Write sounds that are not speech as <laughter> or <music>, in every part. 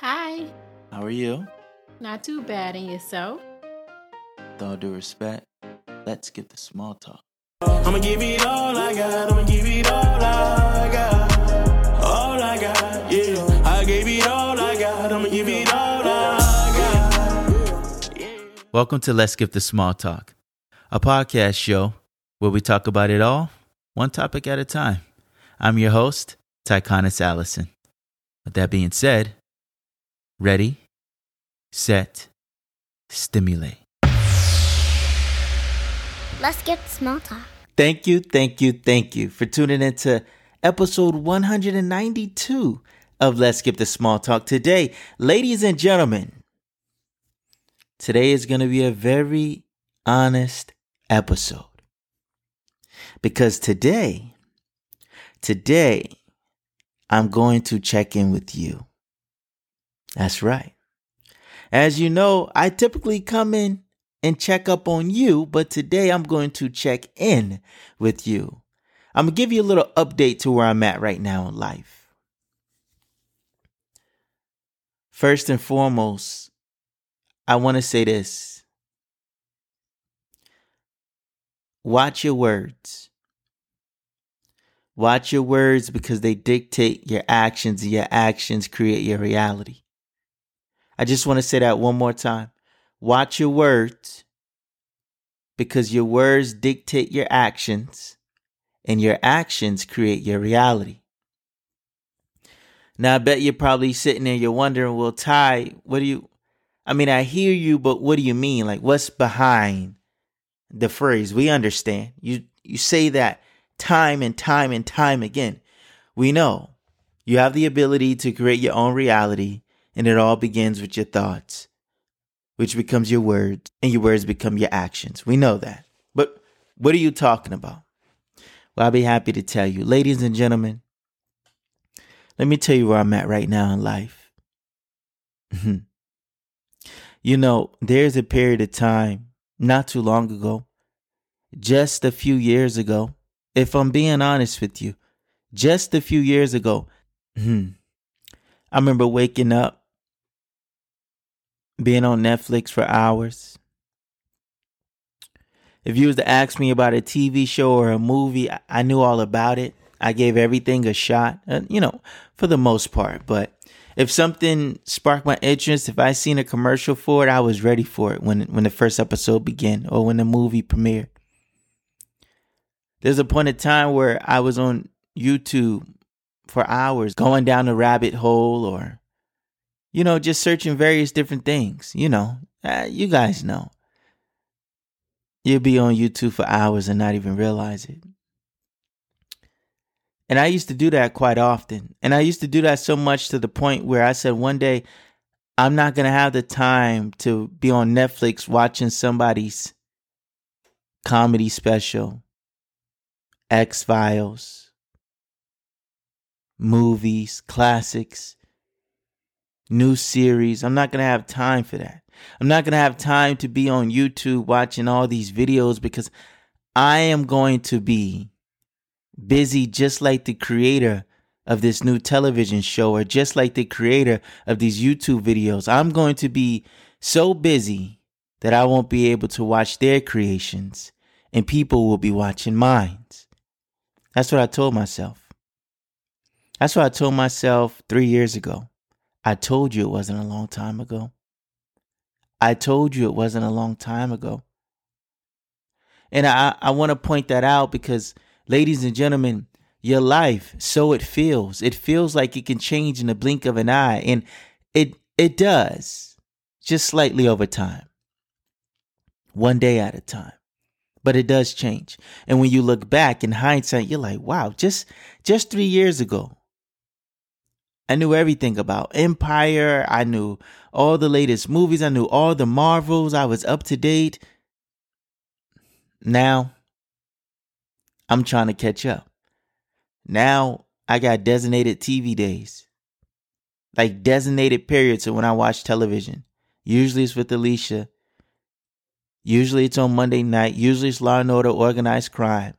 Hi. How are you? Not too bad in yourself. With all due respect, let's get the small talk. I'ma give it all I got. I'ma give it all I got. All I got, yeah. I gave it all I got. I'ma give it all I got. Welcome to Let's Skip the Small Talk, a podcast show where we talk about it all, one topic at a time. I'm your host, Tyconis Allison. With that being said, ready, set, stimulate. Let's get small talk. Thank you, thank you, thank you for tuning into episode 192 of Let's Skip the Small Talk. Today, ladies and gentlemen, today is going to be a very honest episode. Because today, today, I'm going to check in with you. That's right. As you know, I typically come in and check up on you, but today I'm going to check in with you. I'm going to give you a little update to where I'm at right now in life. First and foremost, I want to say this watch your words. Watch your words because they dictate your actions, and your actions create your reality. I just want to say that one more time. Watch your words because your words dictate your actions and your actions create your reality. Now, I bet you're probably sitting there, you're wondering, well, Ty, what do you, I mean, I hear you, but what do you mean? Like, what's behind the phrase? We understand. You, you say that time and time and time again. We know you have the ability to create your own reality, and it all begins with your thoughts which becomes your words, and your words become your actions. We know that. But what are you talking about? Well, I'll be happy to tell you. Ladies and gentlemen, let me tell you where I'm at right now in life. <laughs> you know, there's a period of time not too long ago, just a few years ago, if I'm being honest with you, just a few years ago, <clears throat> I remember waking up being on Netflix for hours. If you was to ask me about a TV show or a movie, I knew all about it. I gave everything a shot, uh, you know, for the most part. But if something sparked my interest, if I seen a commercial for it, I was ready for it when when the first episode began or when the movie premiered. There's a point in time where I was on YouTube for hours, going down a rabbit hole or you know, just searching various different things. You know, uh, you guys know. You'll be on YouTube for hours and not even realize it. And I used to do that quite often. And I used to do that so much to the point where I said one day, I'm not going to have the time to be on Netflix watching somebody's comedy special, X Files, movies, classics new series. I'm not going to have time for that. I'm not going to have time to be on YouTube watching all these videos because I am going to be busy just like the creator of this new television show or just like the creator of these YouTube videos. I'm going to be so busy that I won't be able to watch their creations and people will be watching mine. That's what I told myself. That's what I told myself three years ago. I told you it wasn't a long time ago. I told you it wasn't a long time ago. And I, I want to point that out because, ladies and gentlemen, your life, so it feels. It feels like it can change in the blink of an eye. And it it does, just slightly over time. One day at a time. But it does change. And when you look back in hindsight, you're like, wow, just just three years ago, I knew everything about Empire. I knew all the latest movies. I knew all the Marvels. I was up to date. Now, I'm trying to catch up. Now, I got designated TV days. Like designated periods of when I watch television. Usually it's with Alicia. Usually it's on Monday night. Usually it's Law and Order Organized Crime.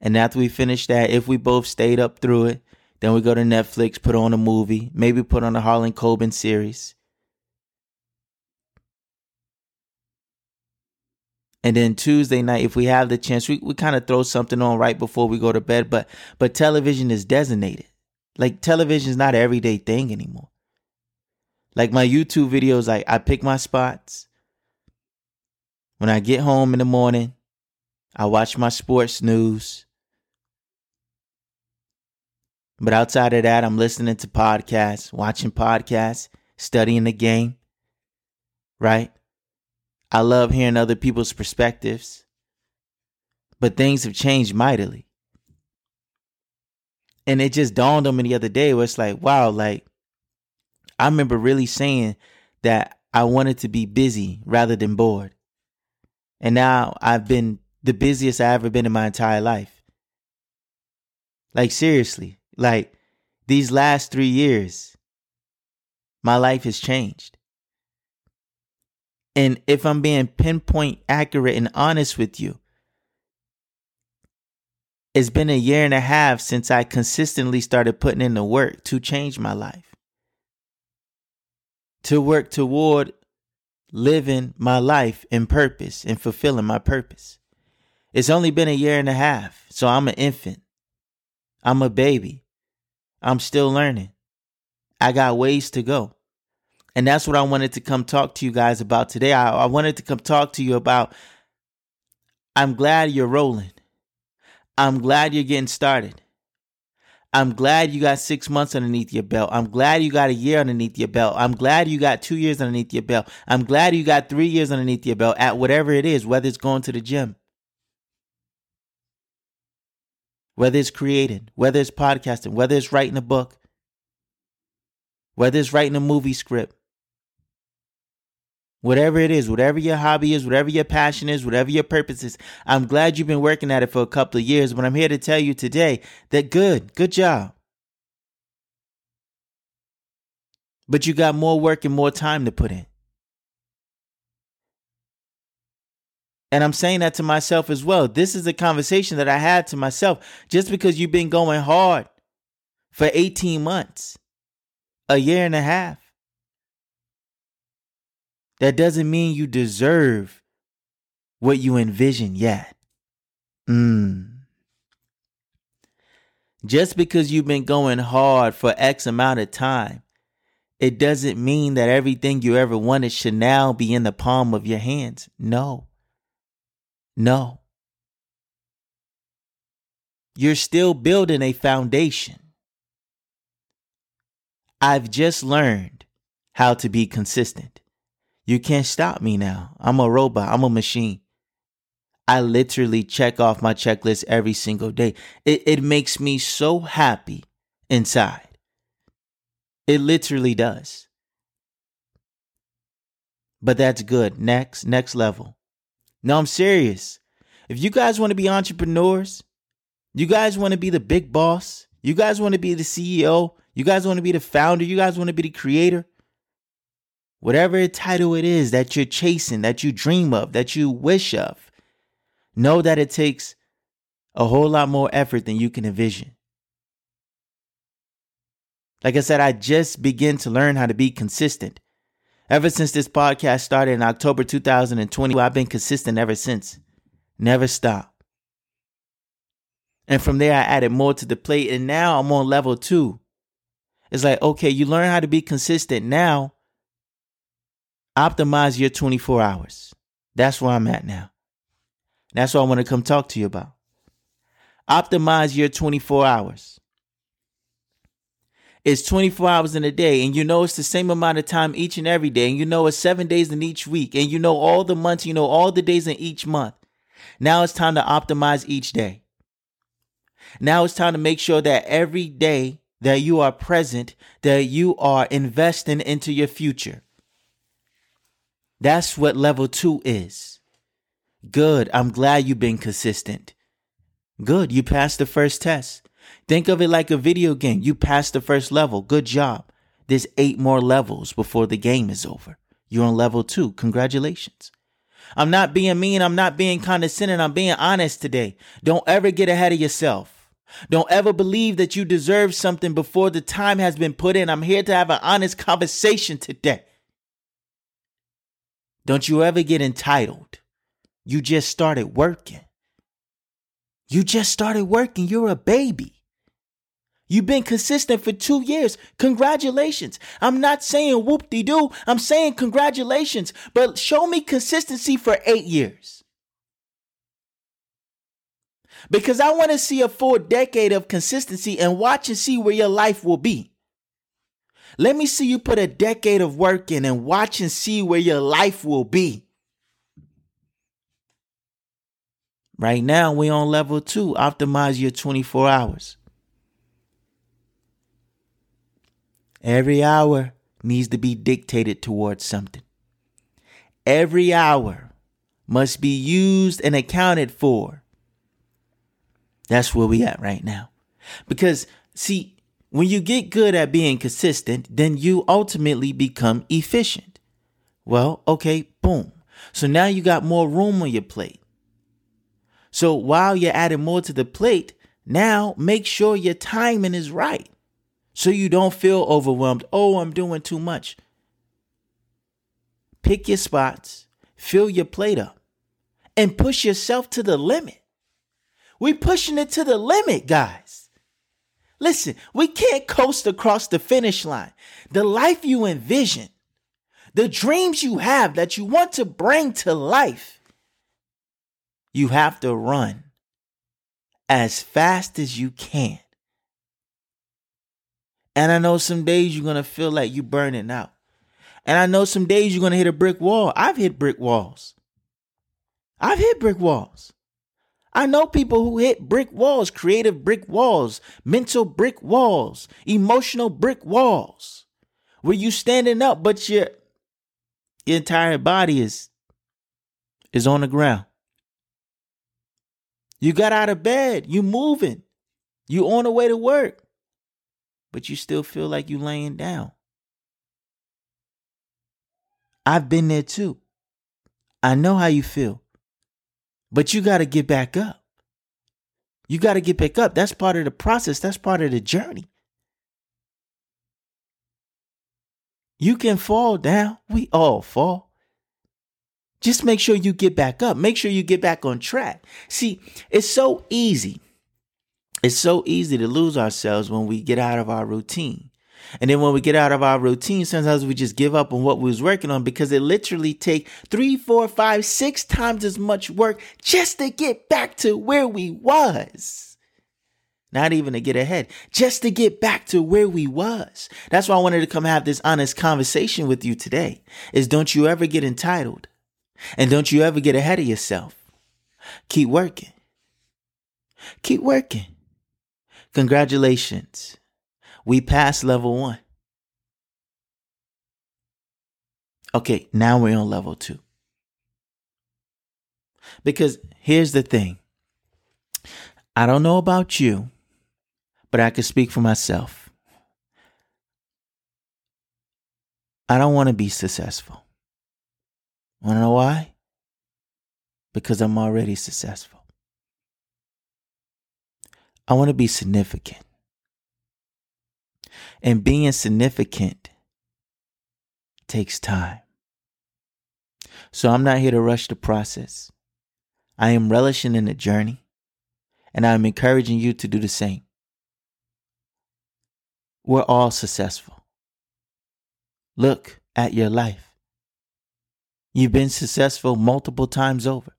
And after we finish that, if we both stayed up through it, Then we go to Netflix, put on a movie, maybe put on a Harlan Coben series. And then Tuesday night, if we have the chance, we, we kind of throw something on right before we go to bed. But but television is designated. Like television is not an everyday thing anymore. Like my YouTube videos, like I pick my spots. When I get home in the morning, I watch my sports news. But outside of that, I'm listening to podcasts, watching podcasts, studying the game. Right? I love hearing other people's perspectives. But things have changed mightily. And it just dawned on me the other day where it's like, wow, like I remember really saying that I wanted to be busy rather than bored. And now I've been the busiest I've ever been in my entire life. Like seriously, like these last three years, my life has changed. And if I'm being pinpoint accurate and honest with you, it's been a year and a half since I consistently started putting in the work to change my life. To work toward living my life in purpose and fulfilling my purpose. It's only been a year and a half, so I'm an infant. I'm a baby. I'm still learning. I got ways to go. And that's what I wanted to come talk to you guys about today. I, I wanted to come talk to you about I'm glad you're rolling. I'm glad you're getting started. I'm glad you got six months underneath your belt. I'm glad you got a year underneath your belt. I'm glad you got two years underneath your belt. I'm glad you got three years underneath your belt at whatever it is, whether it's going to the gym, whether it's creating, whether it's podcasting, whether it's writing a book, whether it's writing a movie script, Whatever it is, whatever your hobby is, whatever your passion is, whatever your purpose is, I'm glad you've been working at it for a couple of years, but I'm here to tell you today that good, good job. But you got more work and more time to put in. And I'm saying that to myself as well. This is a conversation that I had to myself. Just because you've been going hard for 18 months, a year and a half, that doesn't mean you deserve what you envision yet. Mm. Just because you've been going hard for X amount of time, it doesn't mean that everything you ever wanted should now be in the palm of your hands. No. No. You're still building a foundation. I've just learned how to be consistent. You can't stop me now. I'm a robot. I'm a machine. I literally check off my checklist every single day. It, it makes me so happy inside. It literally does. But that's good. Next, next level. No, I'm serious. If you guys want to be entrepreneurs, you guys want to be the big boss, you guys want to be the CEO, you guys want to be the founder, you guys want to be the creator, whatever title it is that you're chasing, that you dream of, that you wish of, know that it takes a whole lot more effort than you can envision. Like I said, I just begin to learn how to be consistent. Ever since this podcast started in October 2020, I've been consistent ever since. Never stop. And from there, I added more to the plate, and now I'm on level two. It's like, okay, you learn how to be consistent. Now Optimize your 24 hours. That's where I'm at now. That's what I want to come talk to you about. Optimize your 24 hours. It's 24 hours in a day, and you know it's the same amount of time each and every day, and you know it's seven days in each week, and you know all the months, you know all the days in each month. Now it's time to optimize each day. Now it's time to make sure that every day that you are present, that you are investing into your future. That's what level two is. Good. I'm glad you've been consistent. Good. You passed the first test. Think of it like a video game. You passed the first level. Good job. There's eight more levels before the game is over. You're on level two. Congratulations. I'm not being mean. I'm not being condescending. I'm being honest today. Don't ever get ahead of yourself. Don't ever believe that you deserve something before the time has been put in. I'm here to have an honest conversation today. Don't you ever get entitled. You just started working. You just started working. You're a baby. You've been consistent for two years. Congratulations. I'm not saying whoop de doo. I'm saying congratulations. But show me consistency for eight years. Because I want to see a full decade of consistency and watch and see where your life will be. Let me see you put a decade of work in and watch and see where your life will be. Right now, we're on level two. Optimize your 24 hours. Every hour needs to be dictated towards something. Every hour must be used and accounted for. That's where we at right now. Because, see, when you get good at being consistent, then you ultimately become efficient. Well, okay, boom. So now you got more room on your plate. So while you're adding more to the plate, now make sure your timing is right so you don't feel overwhelmed. Oh, I'm doing too much. Pick your spots, fill your plate up, and push yourself to the limit. We pushing it to the limit, guys. Listen, we can't coast across the finish line. The life you envision, the dreams you have that you want to bring to life, you have to run as fast as you can. And I know some days you're going to feel like you're burning out. And I know some days you're going to hit a brick wall. I've hit brick walls. I've hit brick walls. I know people who hit brick walls, creative brick walls, mental brick walls, emotional brick walls, where you standing up, but your, your entire body is is on the ground. You got out of bed, you moving, you on the way to work but you still feel like you're laying down. I've been there too. I know how you feel. But you got to get back up. You got to get back up. That's part of the process, that's part of the journey. You can fall down. We all fall. Just make sure you get back up. Make sure you get back on track. See, it's so easy it's so easy to lose ourselves when we get out of our routine. And then when we get out of our routine, sometimes we just give up on what we was working on because it literally take three, four, five, six times as much work just to get back to where we was. Not even to get ahead, just to get back to where we was. That's why I wanted to come have this honest conversation with you today. Is don't you ever get entitled. And don't you ever get ahead of yourself. Keep working. Keep working. Congratulations. We passed level one. Okay, now we're on level two. Because here's the thing I don't know about you, but I can speak for myself. I don't want to be successful. Want to know why? Because I'm already successful. I want to be significant. And being significant takes time. So I'm not here to rush the process. I am relishing in the journey, and I'm encouraging you to do the same. We're all successful. Look at your life. You've been successful multiple times over.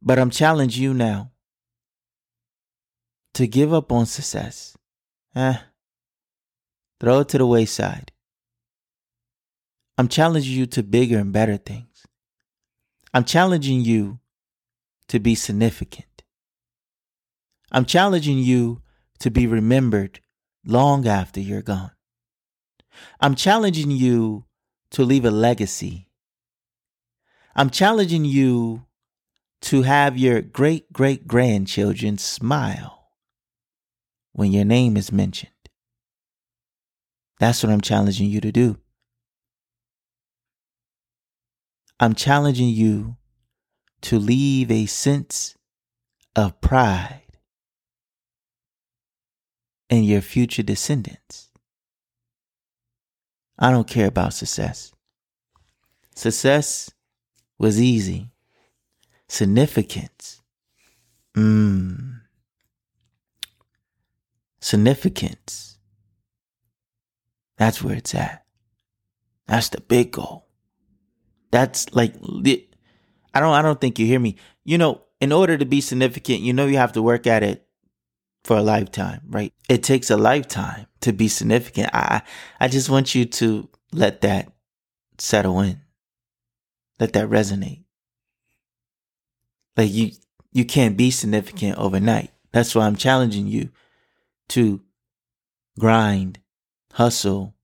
But I'm challenging you now to give up on success. Eh, throw it to the wayside. I'm challenging you to bigger and better things. I'm challenging you to be significant. I'm challenging you to be remembered long after you're gone. I'm challenging you to leave a legacy. I'm challenging you to have your great great grandchildren smile when your name is mentioned. That's what I'm challenging you to do. I'm challenging you to leave a sense of pride in your future descendants. I don't care about success. Success was easy. Significance. Mmm. Significance. That's where it's at. That's the big goal. That's like I don't I don't think you hear me. You know, in order to be significant, you know you have to work at it for a lifetime, right? It takes a lifetime to be significant. I I just want you to let that settle in. Let that resonate. Like you you can't be significant overnight. That's why I'm challenging you to grind, hustle,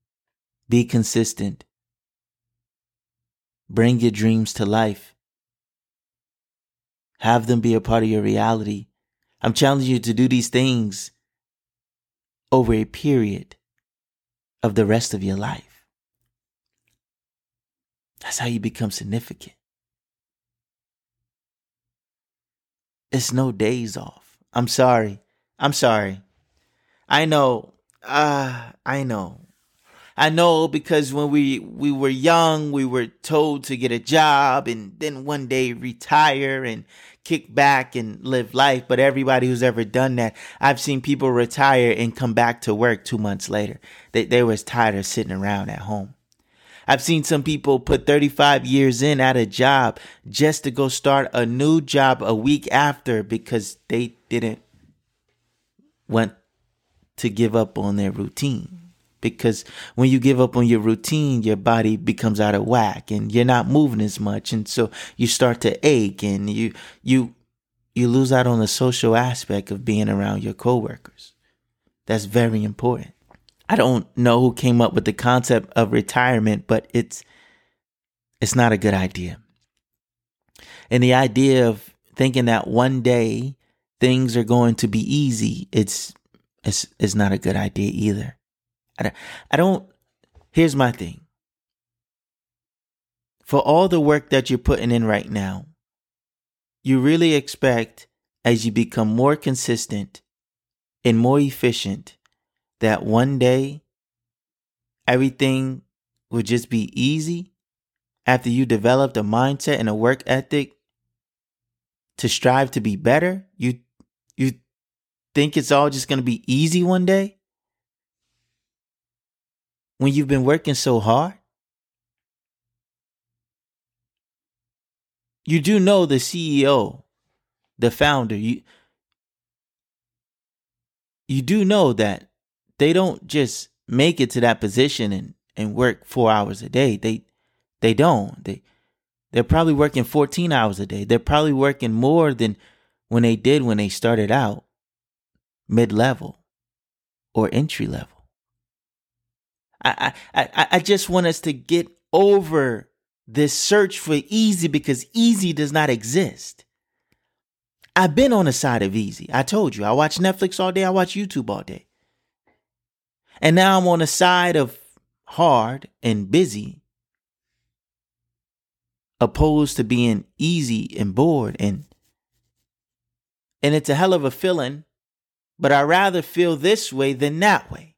be consistent, bring your dreams to life, have them be a part of your reality. I'm challenging you to do these things over a period of the rest of your life. That's how you become significant. It's no days off. I'm sorry. I'm sorry. I know. Uh, I know. I know because when we we were young, we were told to get a job and then one day retire and kick back and live life. But everybody who's ever done that, I've seen people retire and come back to work two months later. They they was tired of sitting around at home. I've seen some people put 35 years in at a job just to go start a new job a week after because they didn't want to give up on their routine because when you give up on your routine, your body becomes out of whack and you're not moving as much. And so you start to ache and you, you, you lose out on the social aspect of being around your coworkers. That's very important. I don't know who came up with the concept of retirement, but it's, it's not a good idea. And the idea of thinking that one day things are going to be easy, it's, it's, it's not a good idea either. I, I don't, here's my thing. For all the work that you're putting in right now, you really expect as you become more consistent and more efficient that one day everything will just be easy after you developed a mindset and a work ethic to strive to be better you think it's all just going to be easy one day when you've been working so hard? You do know the CEO, the founder, you you do know that they don't just make it to that position and, and work four hours a day. They they don't. They they're probably working 14 hours a day. They're probably working more than when they did when they started out mid level or entry level. I, I, I just want us to get over this search for easy because easy does not exist. I've been on the side of easy. I told you, I watch Netflix all day, I watch YouTube all day. And now I'm on the side of hard and busy, opposed to being easy and bored and and it's a hell of a feeling, but I rather feel this way than that way.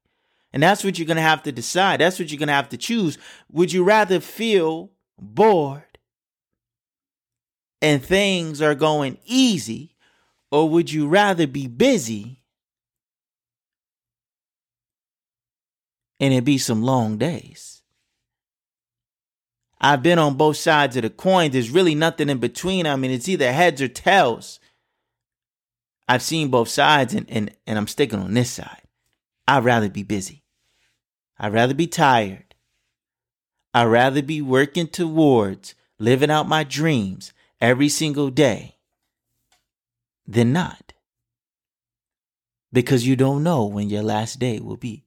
And that's what you're going to have to decide. That's what you're going to have to choose. Would you rather feel bored and things are going easy, or would you rather be busy and it be some long days? I've been on both sides of the coin. There's really nothing in between. I mean, it's either heads or tails. I've seen both sides and, and, and I'm sticking on this side. I'd rather be busy. I'd rather be tired. I'd rather be working towards living out my dreams every single day than not. Because you don't know when your last day will be.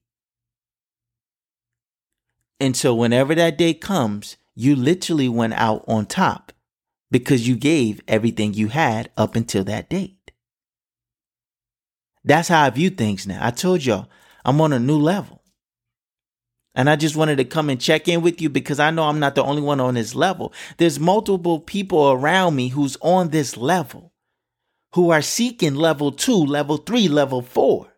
And so, whenever that day comes, you literally went out on top because you gave everything you had up until that date. That's how I view things now. I told y'all I'm on a new level. And I just wanted to come and check in with you because I know I'm not the only one on this level. There's multiple people around me who's on this level, who are seeking level two, level three, level four.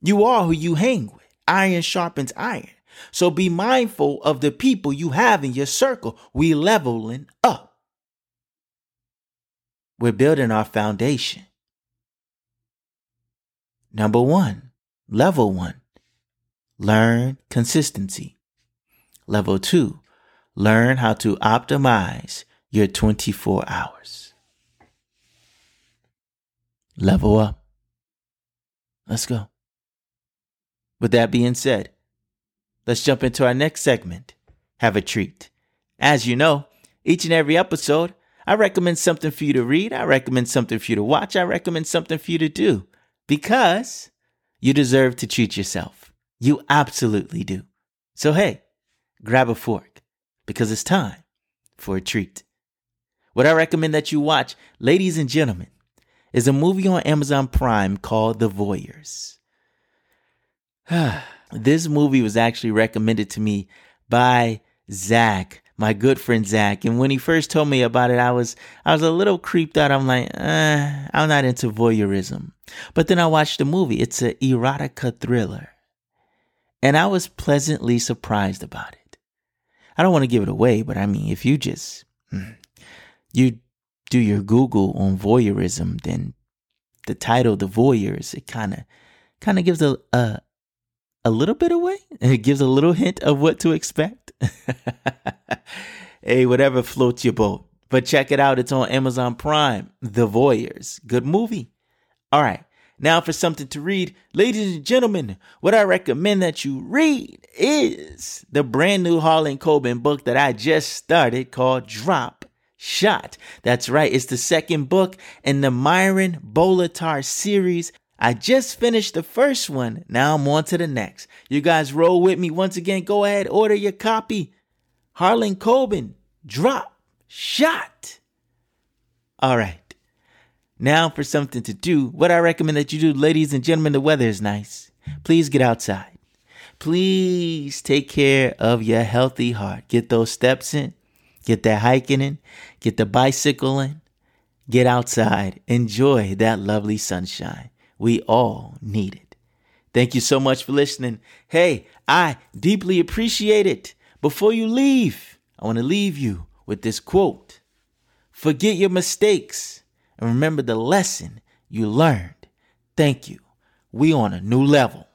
You are who you hang with. Iron sharpens iron. So be mindful of the people you have in your circle. We leveling up. We're building our foundation. Number one, level one, learn consistency. Level two, learn how to optimize your 24 hours. Level up. Let's go. With that being said, let's jump into our next segment. Have a treat. As you know, each and every episode, I recommend something for you to read. I recommend something for you to watch. I recommend something for you to do because you deserve to treat yourself. You absolutely do. So, hey, grab a fork because it's time for a treat. What I recommend that you watch, ladies and gentlemen, is a movie on Amazon Prime called The Voyeurs. <sighs> this movie was actually recommended to me by Zach, my good friend Zach. And when he first told me about it, I was I was a little creeped out. I'm like, eh, I'm not into voyeurism. But then I watched the movie. It's an erotica thriller. And I was pleasantly surprised about it. I don't want to give it away, but I mean, if you just hmm, you do your Google on voyeurism, then the title, The Voyeurs, it kind of kind of gives a, a a little bit away. It gives a little hint of what to expect. <laughs> hey, whatever floats your boat. But check it out. It's on Amazon Prime. The Voyeurs. Good movie. All right. Now for something to read. Ladies and gentlemen, what I recommend that you read is the brand new Harlan Coben book that I just started called Drop Shot. That's right. It's the second book in the Myron Bolitar series I just finished the first one. Now I'm on to the next. You guys roll with me once again. Go ahead, order your copy. Harlan Coben, drop, shot. All right. Now for something to do. What I recommend that you do, ladies and gentlemen, the weather is nice. Please get outside. Please take care of your healthy heart. Get those steps in. Get that hiking in. Get the bicycle in. Get outside. Enjoy that lovely sunshine. We all need it. Thank you so much for listening. Hey, I deeply appreciate it. Before you leave, I want to leave you with this quote Forget your mistakes and remember the lesson you learned. Thank you. We on a new level.